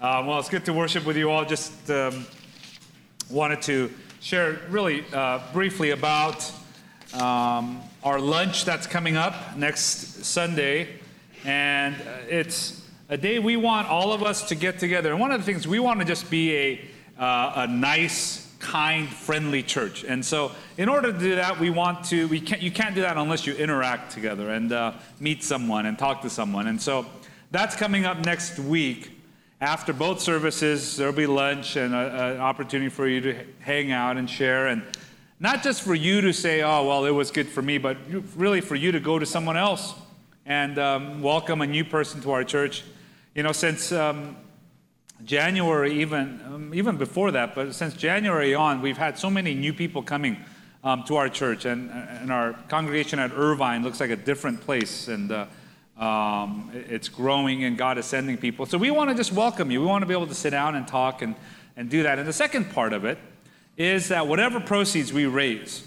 Uh, well, it's good to worship with you all. Just um, wanted to share really uh, briefly about um, our lunch that's coming up next Sunday. And uh, it's a day we want all of us to get together. And one of the things we want to just be a, uh, a nice, kind, friendly church. And so, in order to do that, we want to, we can't, you can't do that unless you interact together and uh, meet someone and talk to someone. And so, that's coming up next week. After both services, there'll be lunch and an opportunity for you to hang out and share. And not just for you to say, oh, well, it was good for me, but really for you to go to someone else and um, welcome a new person to our church. You know, since um, January, even, um, even before that, but since January on, we've had so many new people coming um, to our church. And, and our congregation at Irvine looks like a different place. And uh, um, it's growing and God is sending people. So we want to just welcome you. We want to be able to sit down and talk and, and do that. And the second part of it is that whatever proceeds we raise,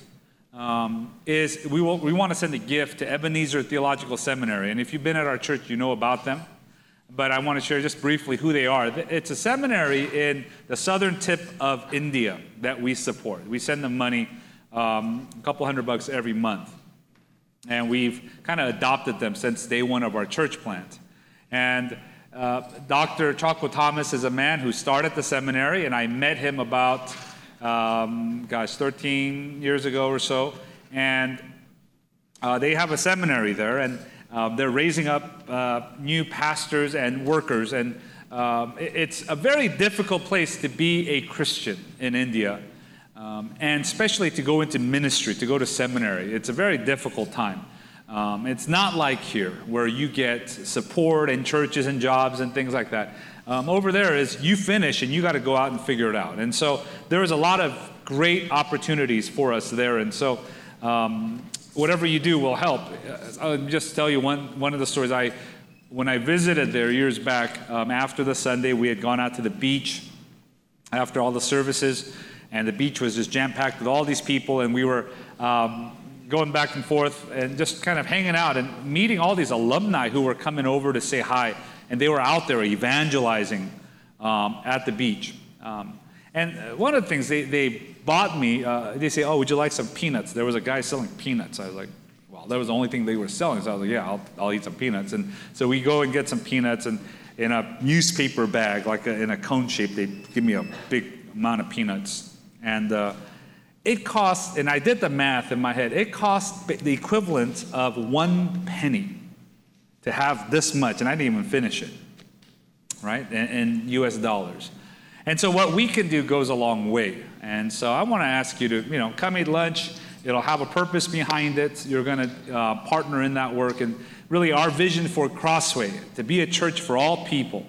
um, is we, will, we want to send a gift to Ebenezer Theological Seminary. And if you've been at our church, you know about them. But I want to share just briefly who they are. It's a seminary in the southern tip of India that we support. We send them money, um, a couple hundred bucks every month. And we've kind of adopted them since day one of our church plant. And uh, Dr. Chacko Thomas is a man who started the seminary, and I met him about, um, gosh, 13 years ago or so. And uh, they have a seminary there, and uh, they're raising up uh, new pastors and workers. And um, it's a very difficult place to be a Christian in India um, and especially to go into ministry, to go to seminary. It's a very difficult time. Um, it's not like here where you get support and churches and jobs and things like that. Um, over there is you finish and you got to go out and figure it out. And so there is a lot of great opportunities for us there. And so um, whatever you do will help. Uh, I'll just tell you one, one of the stories. I, when I visited there years back, um, after the Sunday, we had gone out to the beach after all the services and the beach was just jam packed with all these people, and we were um, going back and forth and just kind of hanging out and meeting all these alumni who were coming over to say hi, and they were out there evangelizing um, at the beach. Um, and one of the things they, they bought me, uh, they say, "Oh, would you like some peanuts?" There was a guy selling peanuts. I was like, "Well, that was the only thing they were selling." So I was like, "Yeah, I'll, I'll eat some peanuts." And so we go and get some peanuts, and in a newspaper bag, like a, in a cone shape, they give me a big amount of peanuts and uh, it costs, and I did the math in my head, it cost the equivalent of one penny to have this much, and I didn't even finish it, right, in, in US dollars. And so what we can do goes a long way. And so I want to ask you to, you know, come eat lunch. It'll have a purpose behind it. You're going to uh, partner in that work. And really, our vision for Crossway, to be a church for all people,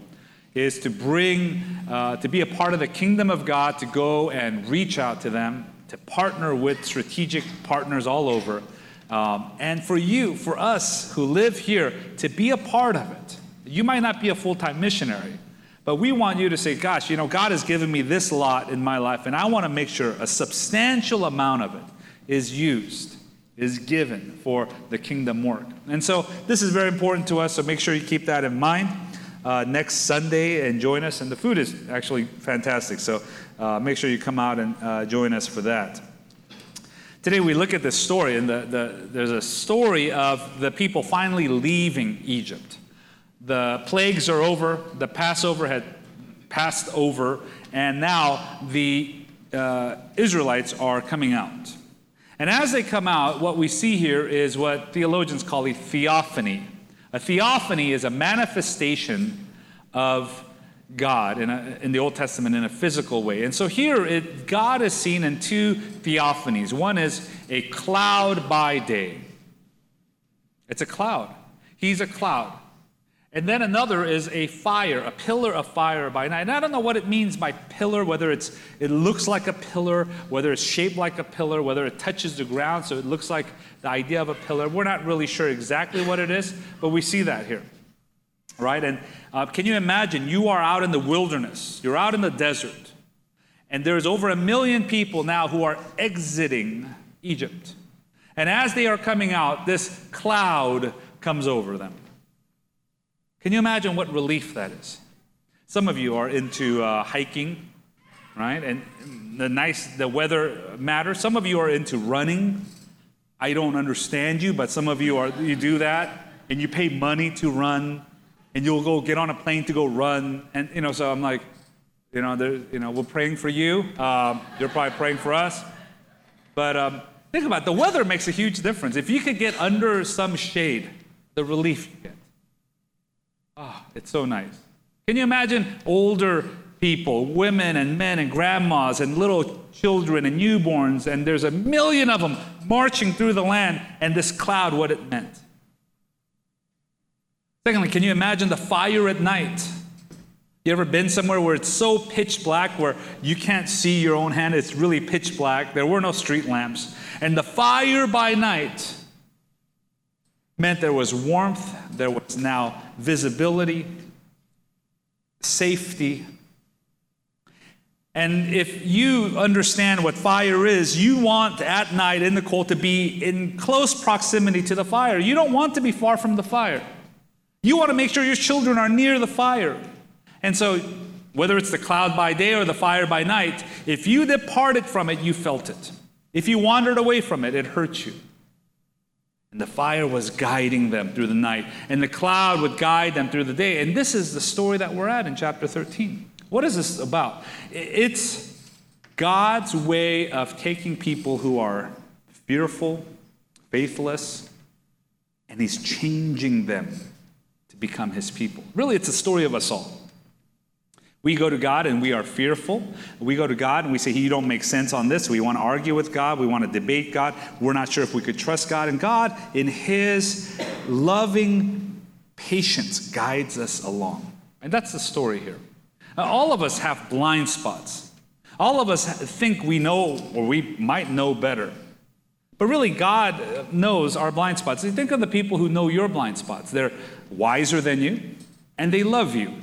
is to bring, uh, to be a part of the kingdom of God, to go and reach out to them, to partner with strategic partners all over. Um, and for you, for us who live here, to be a part of it. You might not be a full time missionary, but we want you to say, gosh, you know, God has given me this lot in my life, and I want to make sure a substantial amount of it is used, is given for the kingdom work. And so this is very important to us, so make sure you keep that in mind uh, next Sunday and join us. And the food is actually fantastic. So uh, make sure you come out and uh, join us for that. Today we look at this story, and the, the, there's a story of the people finally leaving Egypt. The plagues are over, the Passover had passed over, and now the uh, Israelites are coming out. And as they come out, what we see here is what theologians call a theophany. A theophany is a manifestation of God in, a, in, the Old Testament in a physical way. And so here, it, God is seen in two theophanies. One is a cloud by day, it's a cloud. He's a cloud. And then another is a fire, a pillar of fire by night. And I don't know what it means by pillar, whether it's it looks like a pillar, whether it's shaped like a pillar, whether it touches the ground so it looks like the idea of a pillar. We're not really sure exactly what it is, but we see that here. Right? And uh, can you imagine you are out in the wilderness, you're out in the desert, and there's over a million people now who are exiting Egypt. And as they are coming out, this cloud comes over them. Can you imagine what relief that is? Some of you are into uh, hiking, right? And the nice, the weather matters. Some of you are into running. I don't understand you, but some of you are, you do that and you pay money to run and you'll go get on a plane to go run. And, you know, so I'm like, you know, there, you know, we're praying for you. Um, you're probably praying for us. But um, think about it. the weather makes a huge difference. If you could get under some shade, the relief you get. Ah, oh, it's so nice. Can you imagine older people, women and men and grandmas and little children and newborns, and there's a million of them marching through the land, and this cloud, what it meant? Secondly, can you imagine the fire at night? You ever been somewhere where it's so pitch black where you can't see your own hand? It's really pitch black. There were no street lamps. And the fire by night meant there was warmth, there was now visibility, safety. And if you understand what fire is, you want at night in the cold to be in close proximity to the fire. You don't want to be far from the fire. You want to make sure your children are near the fire. And so, whether it's the cloud by day or the fire by night, if you departed from it, you felt it. If you wandered away from it, it hurt you. And the fire was guiding them through the night, and the cloud would guide them through the day. And this is the story that we're at in chapter 13. What is this about? It's God's way of taking people who are fearful, faithless, and He's changing them to become his people. Really, it's a story of us all. We go to God and we are fearful. We go to God and we say, You don't make sense on this. We want to argue with God. We want to debate God. We're not sure if we could trust God. And God, in His loving patience, guides us along. And that's the story here. All of us have blind spots. All of us think we know or we might know better. But really, God knows our blind spots. Think of the people who know your blind spots. They're wiser than you, and they love you.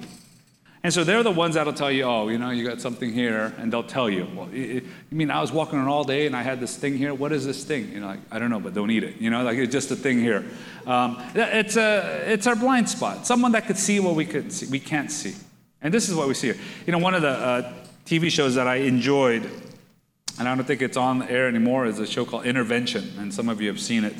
And so they're the ones that'll tell you, oh, you know, you got something here, and they'll tell you, well, you mean I was walking around all day and I had this thing here? What is this thing? You know, like, I don't know, but don't eat it. You know, like it's just a thing here. Um, it's, a, it's our blind spot. Someone that could see what we, could see, we can't see. And this is what we see here. You know, one of the uh, TV shows that I enjoyed, and I don't think it's on the air anymore, is a show called Intervention, and some of you have seen it.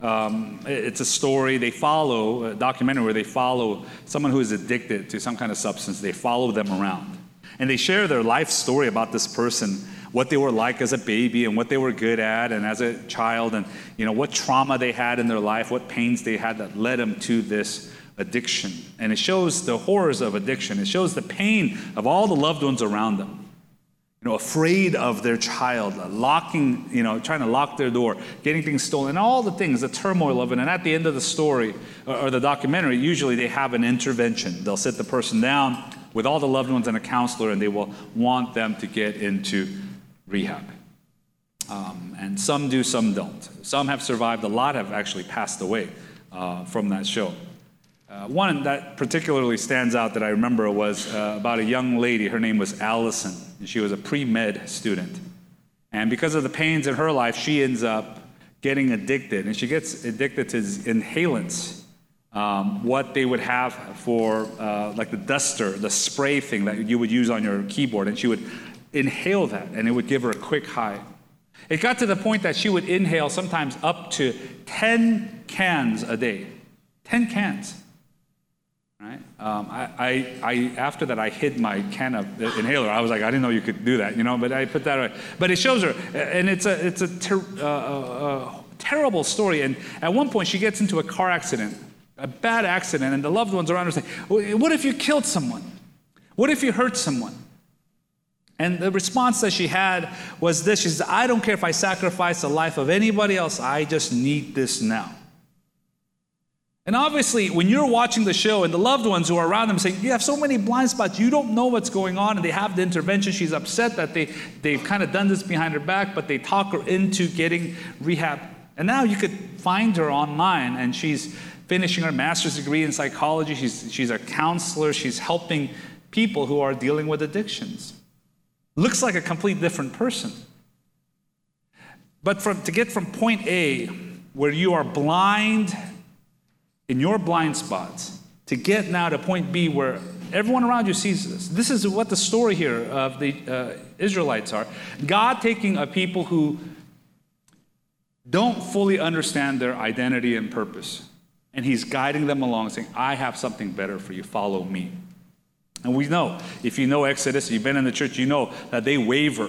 Um, it's a story they follow, a documentary where they follow someone who is addicted to some kind of substance. They follow them around. And they share their life story about this person, what they were like as a baby and what they were good at and as a child and you know what trauma they had in their life, what pains they had that led them to this addiction. And it shows the horrors of addiction. It shows the pain of all the loved ones around them you know, afraid of their child, locking, you know, trying to lock their door, getting things stolen, and all the things, the turmoil of it. And at the end of the story or the documentary, usually they have an intervention. They'll sit the person down with all the loved ones and a counselor, and they will want them to get into rehab. Um, and some do, some don't. Some have survived, a lot have actually passed away uh, from that show. Uh, one that particularly stands out that I remember was uh, about a young lady. Her name was Allison. And she was a pre med student. And because of the pains in her life, she ends up getting addicted. And she gets addicted to inhalants, um, what they would have for uh, like the duster, the spray thing that you would use on your keyboard. And she would inhale that, and it would give her a quick high. It got to the point that she would inhale sometimes up to 10 cans a day. 10 cans. Right? Um, I, I, I, after that, I hid my can of inhaler. I was like, I didn't know you could do that, you know, but I put that away. But it shows her, and it's a, it's a ter- uh, uh, terrible story. And at one point, she gets into a car accident, a bad accident, and the loved ones around her say, What if you killed someone? What if you hurt someone? And the response that she had was this She said, I don't care if I sacrifice the life of anybody else, I just need this now. And obviously, when you're watching the show and the loved ones who are around them saying, You have so many blind spots, you don't know what's going on, and they have the intervention, she's upset that they, they've kind of done this behind her back, but they talk her into getting rehab. And now you could find her online, and she's finishing her master's degree in psychology. She's, she's a counselor, she's helping people who are dealing with addictions. Looks like a complete different person. But from, to get from point A, where you are blind in your blind spots to get now to point B where Everyone around you sees this. This is what the story here of the uh, Israelites are. God taking a people who don't fully understand their identity and purpose, and He's guiding them along, saying, I have something better for you. Follow me. And we know, if you know Exodus, you've been in the church, you know that they waver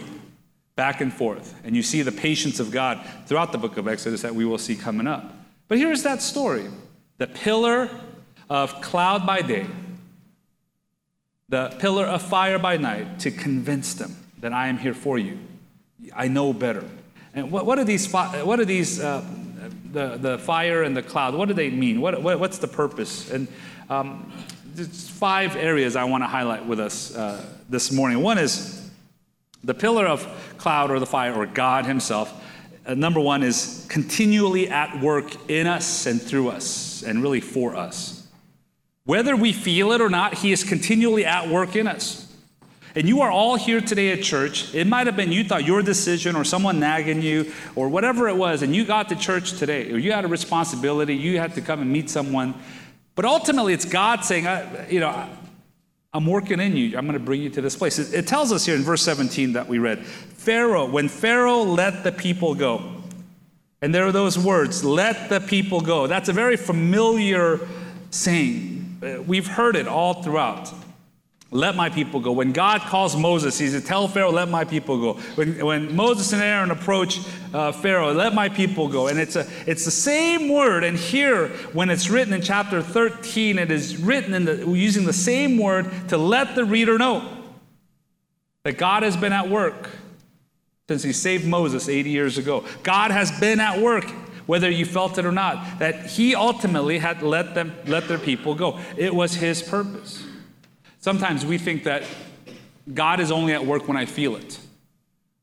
back and forth. And you see the patience of God throughout the book of Exodus that we will see coming up. But here's that story the pillar of cloud by day, the pillar of fire by night to convince them that I am here for you. I know better. And what, what are these, what are these uh, the, the fire and the cloud, what do they mean? What, what what's the purpose? And um, there's five areas I want to highlight with us uh, this morning. One is the pillar of cloud or the fire or God Himself. Uh, number one is continually at work in us and through us and really for us. Whether we feel it or not, He is continually at work in us. And you are all here today at church. It might have been you thought your decision or someone nagging you or whatever it was, and you got to church today, or you had a responsibility, you had to come and meet someone. But ultimately, it's God saying, you know, I'm working in you. I'm going to bring you to this place. It, it tells us here in verse 17 that we read Pharaoh, when Pharaoh let the people go, and there are those words, let the people go. That's a very familiar saying. Uh, we've heard it all throughout. Let my people go. When God calls Moses, he says, Tell Pharaoh, let my people go. When, when Moses and Aaron approach uh, Pharaoh, let my people go. And it's, a, it's the same word. And here, when it's written in chapter 13, it is written in the, using the same word to let the reader know that God has been at work since he saved Moses 80 years ago. God has been at work whether you felt it or not, that he ultimately had let them let their people go. It was his purpose. Sometimes we think that God is only at work when I feel it.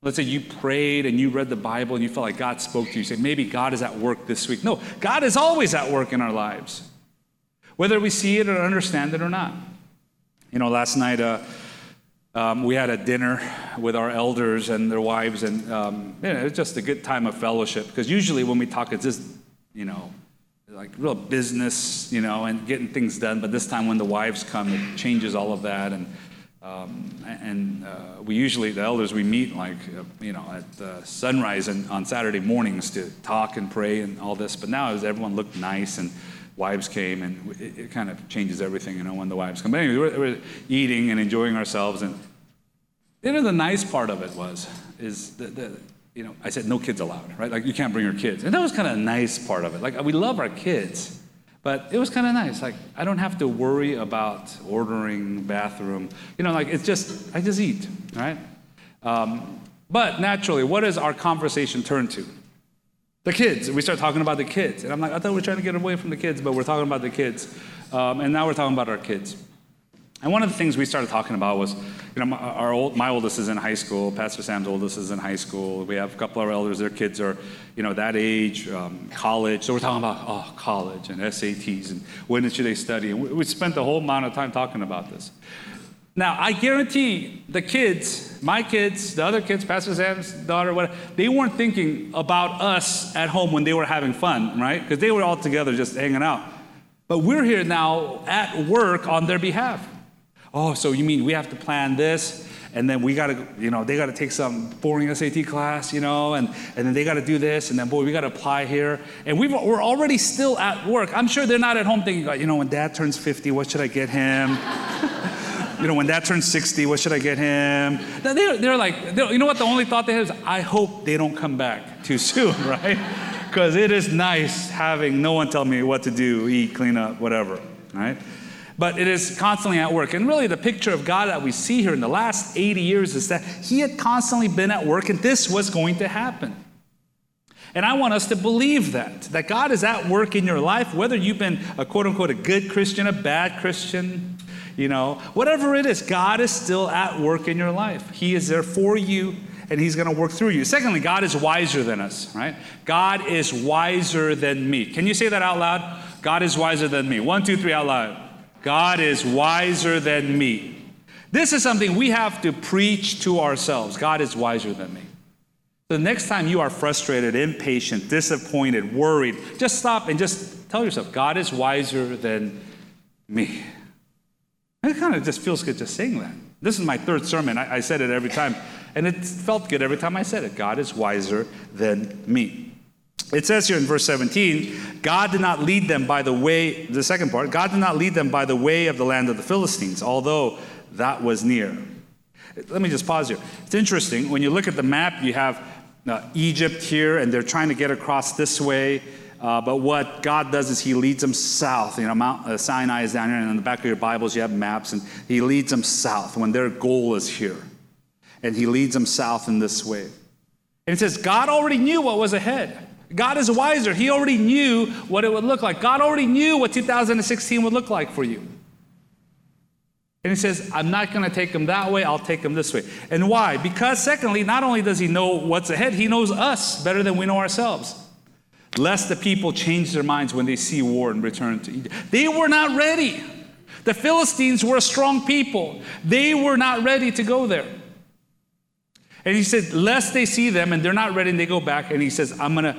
Let's say you prayed and you read the Bible and you felt like God spoke to you. Say, maybe God is at work this week. No, God is always at work in our lives, whether we see it or understand it or not. You know, last night uh, um, we had a dinner with our elders and their wives, and um, you know, it was just a good time of fellowship. Because usually when we talk, it's just, you know, like real business, you know, and getting things done. But this time when the wives come, it changes all of that. And um, and uh, we usually the elders we meet like uh, you know at uh, sunrise and on Saturday mornings to talk and pray and all this. But now as everyone looked nice and wives came and it, it kind of changes everything, you know, when the wives come. But anyway, we're, we're eating and enjoying ourselves and. You know, the nice part of it was, is the, you know, I said no kids allowed, right? Like you can't bring your kids. And that was kind of a nice part of it. Like we love our kids, but it was kind of nice. Like I don't have to worry about ordering bathroom. You know, like it's just, I just eat, right? Um, but naturally, what does our conversation turn to? The kids. We start talking about the kids. And I'm like, I thought we were trying to get away from the kids, but we're talking about the kids. Um, and now we're talking about our kids. And one of the things we started talking about was, you know, my, our old, my oldest is in high school. Pastor Sam's oldest is in high school. We have a couple of our elders; their kids are, you know, that age, um, college. So we're talking about oh, college and SATs and when should they study. And we, we spent the whole amount of time talking about this. Now, I guarantee the kids, my kids, the other kids, Pastor Sam's daughter, whatever, they weren't thinking about us at home when they were having fun, right? Because they were all together just hanging out. But we're here now at work on their behalf oh, so you mean we have to plan this? And then we got to, you know, they got to take some boring SAT class, you know, and, and then they got to do this, and then, boy, we got to apply here. And we we're already still at work. I'm sure they're not at home thinking, you know, when dad turns 50, what should I get him? you know, when dad turns 60, what should I get him? They're, they're like, they're, you know what? The only thought they have is, I hope they don't come back too soon, right? Because it is nice having no one tell me what to do, eat, clean up, whatever, right? but it is constantly at work. And really, the picture of God that we see here in the last 80 years is that He had constantly been at work, and this was going to happen. And I want us to believe that, that God is at work in your life, whether you've been a quote unquote a good Christian, a bad Christian, you know, whatever it is, God is still at work in your life. He is there for you and he's going to work through you. Secondly, God is wiser than us, right? God is wiser than me. Can you say that out loud? God is wiser than me. One, two, three out loud. God is wiser than me. This is something we have to preach to ourselves. God is wiser than me. The next time you are frustrated, impatient, disappointed, worried, just stop and just tell yourself, God is wiser than me. It kind of just feels good just saying that. This is my third sermon. I, I said it every time, and it felt good every time I said it. God is wiser than me. It says here in verse 17, God did not lead them by the way, the second part, God did not lead them by the way of the land of the Philistines, although that was near. Let me just pause here. It's interesting. When you look at the map, you have uh, Egypt here, and they're trying to get across this way. Uh, but what God does is He leads them south. You know, Mount uh, Sinai is down here, and in the back of your Bibles you have maps, and He leads them south when their goal is here. And He leads them south in this way. And it says, God already knew what was ahead. God is wiser. He already knew what it would look like. God already knew what 2016 would look like for you. And he says, I'm not going to take them that way, I'll take them this way. And why? Because, secondly, not only does he know what's ahead, he knows us better than we know ourselves. Lest the people change their minds when they see war and return to Egypt. They were not ready. The Philistines were a strong people, they were not ready to go there. And he said, lest they see them and they're not ready and they go back. And he says, I'm going to,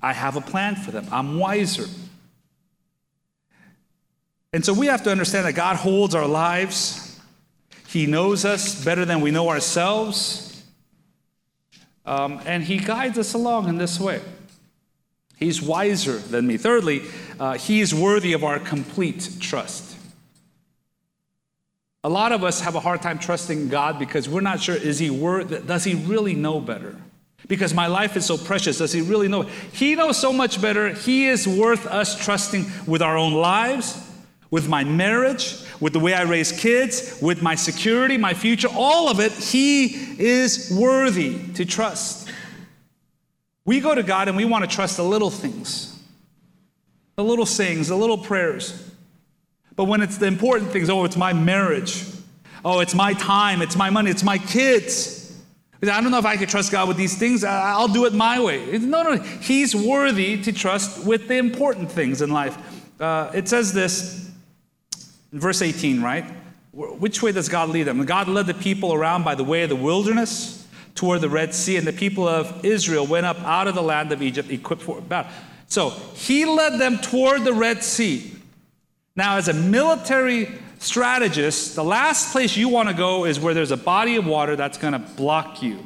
I have a plan for them. I'm wiser. And so we have to understand that God holds our lives. He knows us better than we know ourselves. Um, and He guides us along in this way. He's wiser than me. Thirdly, uh, He is worthy of our complete trust. A lot of us have a hard time trusting God because we're not sure is he worth does he really know better? Because my life is so precious, does he really know? He knows so much better. He is worth us trusting with our own lives, with my marriage, with the way I raise kids, with my security, my future, all of it, He is worthy to trust. We go to God and we want to trust the little things, the little sayings, the little prayers. But when it's the important things, oh, it's my marriage, oh, it's my time, it's my money, it's my kids. I don't know if I could trust God with these things. I'll do it my way. No, no, He's worthy to trust with the important things in life. Uh, it says this in verse 18, right? Which way does God lead them? God led the people around by the way of the wilderness toward the Red Sea, and the people of Israel went up out of the land of Egypt equipped for battle. So he led them toward the Red Sea. Now, as a military strategist, the last place you want to go is where there's a body of water that's going to block you.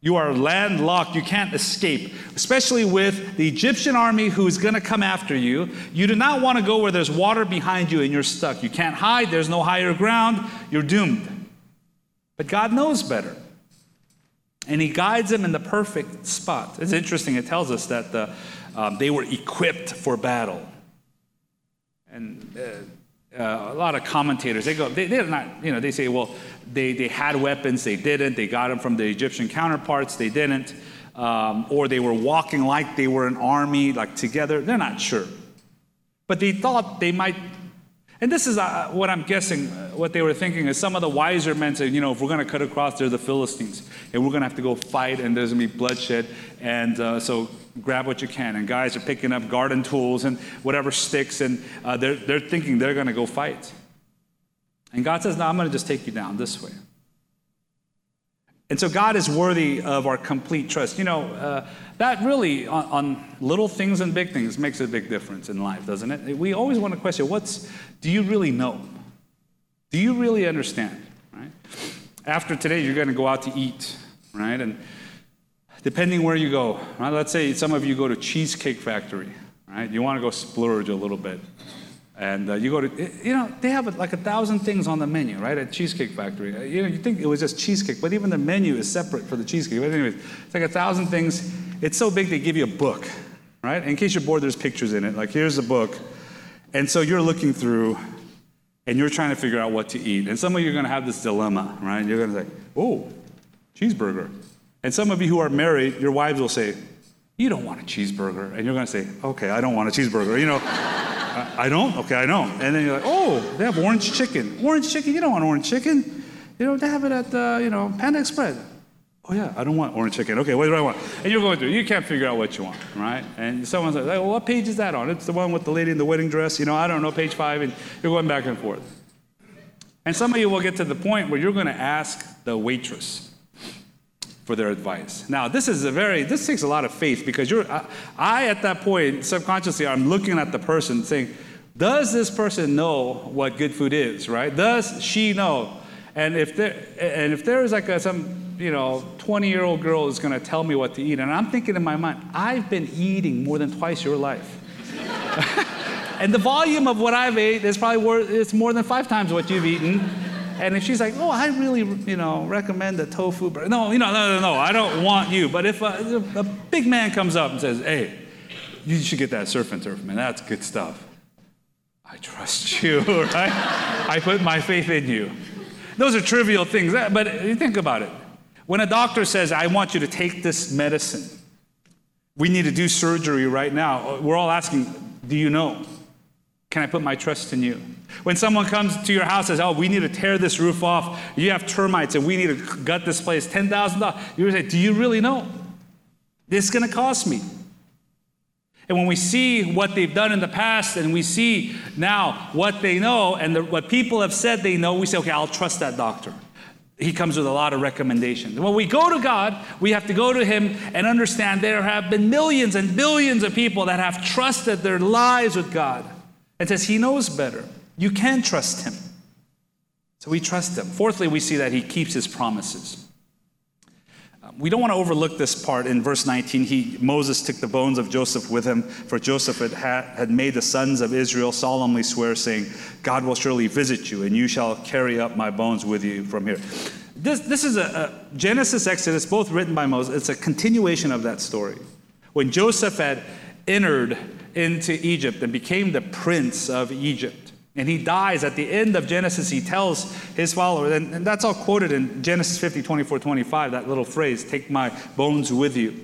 You are landlocked. You can't escape, especially with the Egyptian army who's going to come after you. You do not want to go where there's water behind you and you're stuck. You can't hide. There's no higher ground. You're doomed. But God knows better. And He guides them in the perfect spot. It's interesting. It tells us that the, um, they were equipped for battle. And uh, uh, a lot of commentators, they go, they, they're not, you know, they say, well, they, they had weapons, they didn't. They got them from the Egyptian counterparts, they didn't. Um, or they were walking like they were an army, like together. They're not sure. But they thought they might. And this is uh, what I'm guessing, uh, what they were thinking is some of the wiser men said, you know, if we're going to cut across, they're the Philistines. And we're going to have to go fight, and there's going to be bloodshed. And uh, so grab what you can. And guys are picking up garden tools and whatever sticks, and uh, they're, they're thinking they're going to go fight. And God says, No, I'm going to just take you down this way. And so God is worthy of our complete trust. You know, uh, that really, on, on, little things and big things, makes a big difference in life, doesn't it? We always want to question what's, do you really know? Do you really understand? Right? After today, you're going to go out to eat, right? And depending where you go, right? Let's say some of you go to Cheesecake Factory, right? You want to go splurge a little bit. And uh, you go to, you know, they have like a thousand things on the menu, right, at Cheesecake Factory. Uh, you know, you think it was just cheesecake, but even the menu is separate for the cheesecake. But anyways, it's like a thousand things. It's so big they give you a book, right? In case you're bored, there's pictures in it. Like, here's a book. And so you're looking through and you're trying to figure out what to eat. And some of you are going to have this dilemma, right? You're going to say, oh, cheeseburger. And some of you who are married, your wives will say, You don't want a cheeseburger. And you're going to say, Okay, I don't want a cheeseburger. You know, I, don't? Okay, I don't. And then you're like, Oh, they have orange chicken. Orange chicken? You don't want orange chicken. You know, they have it at, uh, you know, Panda Express. Oh, yeah, I don't want orange chicken. Okay, what do I want? And you're going through, you can't figure out what you want, right? And someone's like, well, what page is that on? It's the one with the lady in the wedding dress. You know, I don't know, page five. And you're going back and forth. And some of you will get to the point where you're going to ask the waitress, for their advice. Now, this is a very, this takes a lot of faith because you're, I, I, at that point, subconsciously, I'm looking at the person saying, Does this person know what good food is, right? Does she know? And if there, and if there is like a, some, you know, 20 year old girl is to tell me what to eat, and I'm thinking in my mind, I've been eating more than twice your life. and the volume of what I've ate is probably worth, it's more than five times what you've eaten. And if she's like, oh, I really, you know, recommend the tofu, but no, you know, no, no, no, I don't want you. But if a, a big man comes up and says, hey, you should get that surf and turf, man, that's good stuff. I trust you, right? I put my faith in you. Those are trivial things, eh, but you think about it. When a doctor says, I want you to take this medicine, we need to do surgery right now, we're all asking, Do you know? Can I put my trust in you? When someone comes to your house and says, Oh, we need to tear this roof off, you have termites and we need to gut this place, $10,000, you say, Do you really know? This is going to cost me. And when we see what they've done in the past and we see now what they know and the, what people have said they know, we say, okay, I'll trust that doctor. He comes with a lot of recommendations. When we go to God, we have to go to Him and understand there have been millions and billions of people that have trusted their lives with God. And says He knows better. You can trust Him. So we trust Him. Fourthly, we see that He keeps His promises uh, we don't want to overlook this part in verse 19. He, Moses took the bones of Joseph with him, for Joseph had, had made the sons of Israel solemnly swear, saying, God will surely visit you, and you shall carry up my bones with you from here. This, this is a, a Genesis, Exodus, both written by Moses. It's a continuation of that story. When Joseph had entered into Egypt and became the prince of Egypt, and he dies at the end of Genesis. He tells his followers, and, and, that's all quoted in Genesis 50, 24, 25, that little phrase, take my bones with you.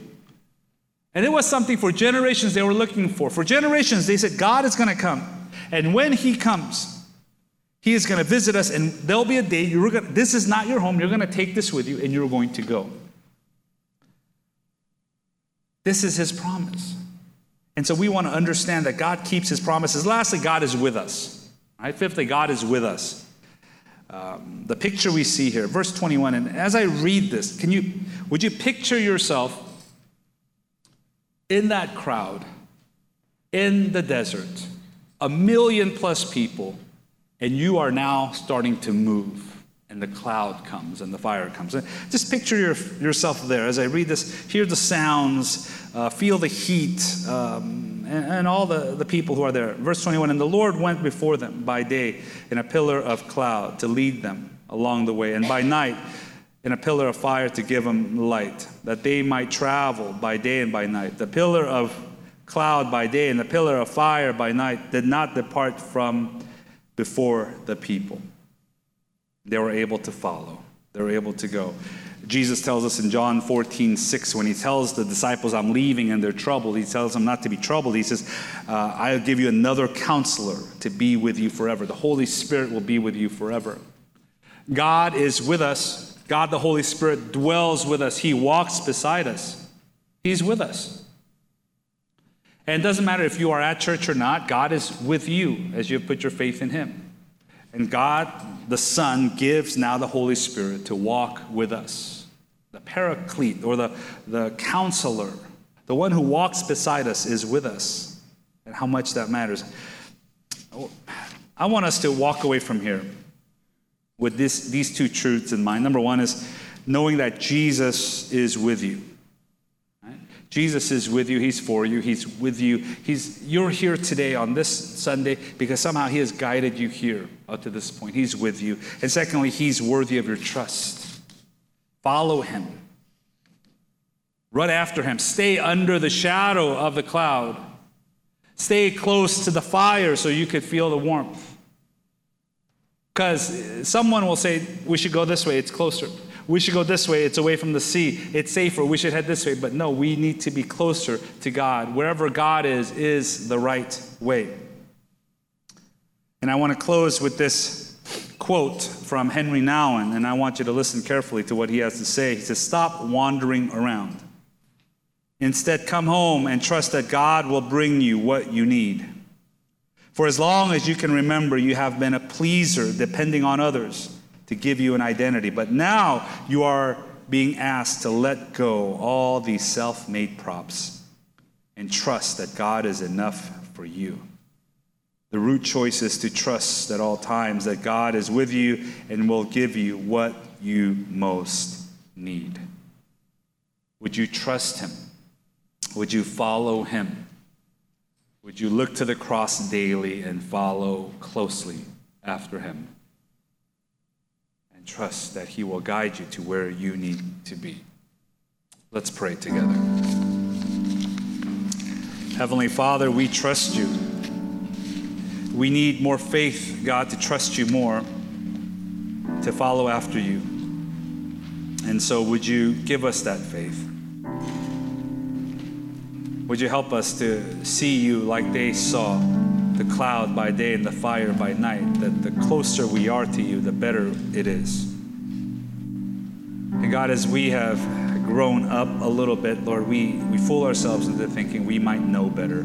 And it was something for generations they were looking for. For generations, they said, God is going to come. And when he comes, he is going to visit us, and there'll be a day, you're gonna, this is not your home, you're going to take this with you, and you're going to go. This is his promise. And so we want to understand that God keeps his promises. Lastly, God is with us. Right? Fifthly, God is with us. Um, the picture we see here, verse 21, and as I read this, can you would you picture yourself in that crowd, in the desert, a million plus people, and you are now starting to move? And the cloud comes and the fire comes. Just picture your, yourself there as I read this. Hear the sounds, uh, feel the heat, um, and, and, all the, the people who are there. Verse 21 And the Lord went before them by day in a pillar of cloud to lead them along the way, and by night in a pillar of fire to give them light, that they might travel by day and by night. The pillar of cloud by day and the pillar of fire by night did not depart from before the people they were able to follow. They were able to go. Jesus tells us in John 14, 6, when he tells the disciples, I'm leaving and they're troubled, he tells them not to be troubled. He says, uh, I'll give you another counselor to be with you forever. The Holy Spirit will be with you forever. God is with us. God, the Holy Spirit, dwells with us. He walks beside us. He's with us. And it doesn't matter if you are at church or not, God is with you as you have put your faith in Him. And God, the Son, gives now the Holy Spirit to walk with us. The paraclete or the, the counselor, the one who walks beside us, is with us. And how much that matters. I want us to walk away from here with this, these two truths in mind. Number one is knowing that Jesus is with you. Jesus is with you. He's for you. He's with you. He's, you're here today on this Sunday because somehow He has guided you here up to this point. He's with you. And secondly, He's worthy of your trust. Follow Him. Run after Him. Stay under the shadow of the cloud. Stay close to the fire so you could feel the warmth. Because someone will say, we should go this way, it's closer. We should go this way. It's away from the sea. It's safer. We should head this way. But no, we need to be closer to God. Wherever God is, is the right way. And I want to close with this quote from Henri Nouwen, and I want you to listen carefully to what he has to say. He says, Stop wandering around. Instead, come home and trust that God will bring you what you need. For as long as you can remember, you have been a pleaser depending on others to give you an identity. But now you are being asked to let go all these self made props and trust that God is enough for you. The root choice is to trust at all times that God is with you and will give you what you most need. Would you trust Him? Would you follow Him? Would you look to the cross daily and follow closely after Him? And trust that He will guide you to where you need to be. Let's pray together. Heavenly Father, we trust you. We need more faith, God, to trust you more, to follow after you. And so, would you give us that faith? Would you help us to see you like they saw the cloud by day and the fire by night? That the closer we are to you, the better it is. And God, as we have grown up a little bit, Lord, we, we fool ourselves into thinking we might know better.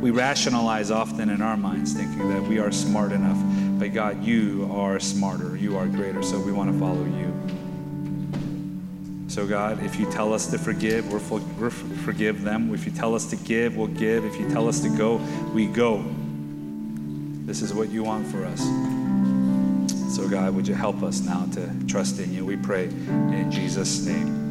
We rationalize often in our minds, thinking that we are smart enough. But God, you are smarter, you are greater, so we want to follow you. So, God, if you tell us to forgive, we'll, forgive them. If you tell us to give, we'll give. If you tell us to go, we go. This is what you want for us. So, God, would you help us now to trust in you? We pray in Jesus' name.